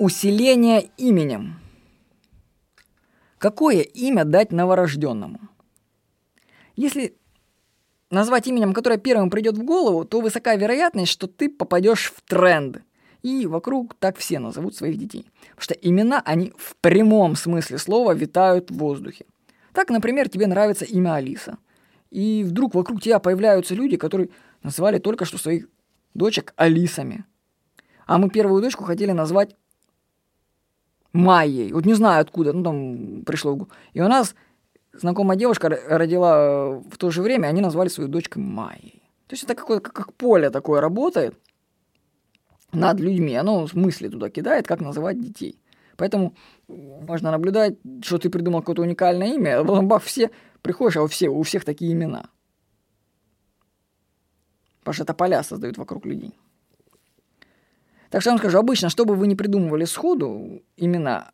Усиление именем. Какое имя дать новорожденному? Если назвать именем, которое первым придет в голову, то высока вероятность, что ты попадешь в тренд. И вокруг так все назовут своих детей. Потому что имена, они в прямом смысле слова витают в воздухе. Так, например, тебе нравится имя Алиса. И вдруг вокруг тебя появляются люди, которые назвали только что своих дочек Алисами. А мы первую дочку хотели назвать Майей. Вот не знаю откуда, ну там пришло. И у нас знакомая девушка родила в то же время, они назвали свою дочку Майей. То есть это какое как, как поле такое работает над людьми. Оно мысли туда кидает, как называть детей. Поэтому можно наблюдать, что ты придумал какое-то уникальное имя, а потом бах, все приходишь, а у, все, у всех такие имена. Потому что это поля создают вокруг людей. Так что я вам скажу, обычно, что бы вы ни придумывали сходу имена,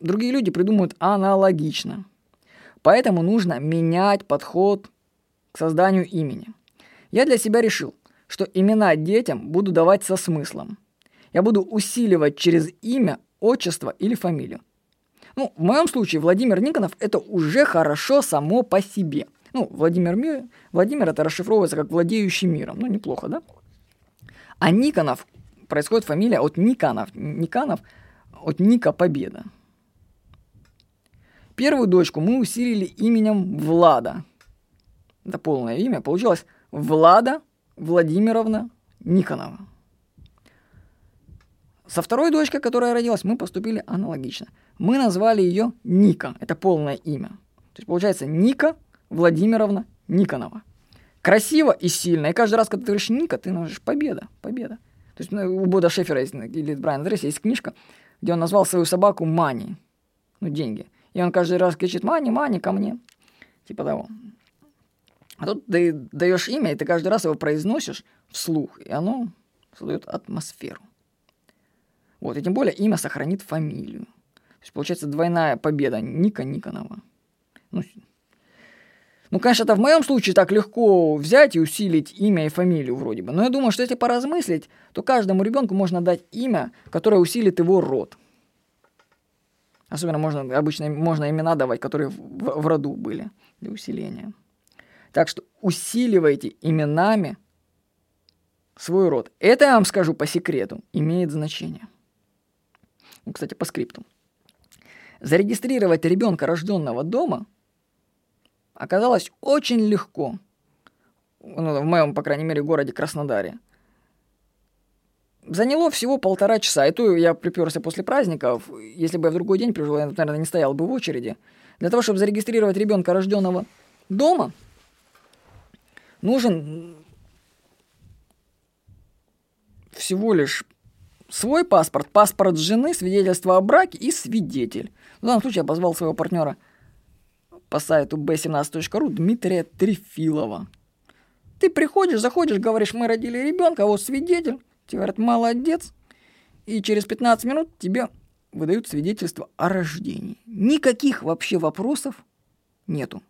другие люди придумывают аналогично – Поэтому нужно менять подход к созданию имени. Я для себя решил, что имена детям буду давать со смыслом. Я буду усиливать через имя, отчество или фамилию. Ну, в моем случае Владимир Никонов это уже хорошо само по себе. Ну, Владимир, Мир, Владимир это расшифровывается как владеющий миром. Ну, неплохо, да? А Никонов происходит фамилия от Никанов. Никанов от Ника Победа. Первую дочку мы усилили именем Влада. Это полное имя. Получилось Влада Владимировна Никонова. Со второй дочкой, которая родилась, мы поступили аналогично. Мы назвали ее Ника. Это полное имя. То есть получается Ника Владимировна Никонова. Красиво и сильно. И каждый раз, когда ты говоришь Ника, ты называешь победа, победа. То есть ну, у Бода Шефера есть, или Брайана Дресса есть книжка, где он назвал свою собаку Мани. Ну, деньги. И он каждый раз кричит «Мани, Мани, ко мне!» Типа того. А тут ты даешь имя, и ты каждый раз его произносишь вслух, и оно создает атмосферу. Вот, и тем более имя сохранит фамилию. То есть получается двойная победа Ника Никонова. Ну, ну, конечно, это в моем случае так легко взять и усилить имя и фамилию вроде бы. Но я думаю, что если поразмыслить, то каждому ребенку можно дать имя, которое усилит его род. Особенно можно, обычно можно имена давать, которые в, в роду были для усиления. Так что усиливайте именами свой род. Это я вам скажу по секрету, имеет значение. Ну, кстати, по скрипту. Зарегистрировать ребенка, рожденного дома, оказалось очень легко. Ну, в моем, по крайней мере, городе Краснодаре. Заняло всего полтора часа. И то я приперся после праздников. Если бы я в другой день пришел, я, наверное, не стоял бы в очереди. Для того, чтобы зарегистрировать ребенка, рожденного дома, нужен всего лишь свой паспорт, паспорт жены, свидетельство о браке и свидетель. В данном случае я позвал своего партнера по сайту b17.ru Дмитрия Трефилова. Ты приходишь, заходишь, говоришь, мы родили ребенка, а вот свидетель. Тебе говорят, молодец. И через 15 минут тебе выдают свидетельство о рождении. Никаких вообще вопросов нету.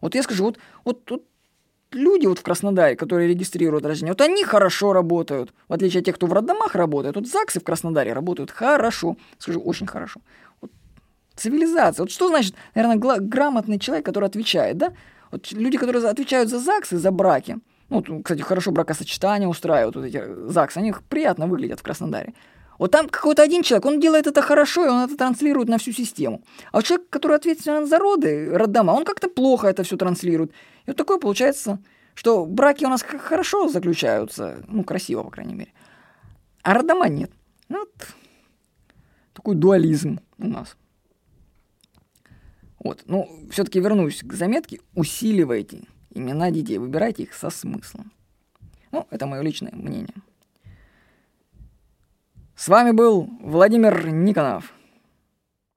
Вот я скажу, вот, вот, вот люди вот в Краснодаре, которые регистрируют рождение, вот они хорошо работают, в отличие от тех, кто в роддомах работает. Вот ЗАГСы в Краснодаре работают хорошо, скажу, очень хорошо. Цивилизация. Вот что значит, наверное, грамотный человек, который отвечает, да? Вот люди, которые отвечают за ЗАГСы, за браки – ну, кстати, хорошо бракосочетание устраивают, вот эти ЗАГС, они приятно выглядят в Краснодаре. Вот там какой-то один человек, он делает это хорошо, и он это транслирует на всю систему. А вот человек, который ответственен за роды, роддома, он как-то плохо это все транслирует. И вот такое получается, что браки у нас хорошо заключаются, ну, красиво, по крайней мере. А роддома нет. Ну, вот такой дуализм у нас. Вот, ну, все-таки вернусь к заметке. Усиливайте имена детей, выбирайте их со смыслом. Ну, это мое личное мнение. С вами был Владимир Никонов.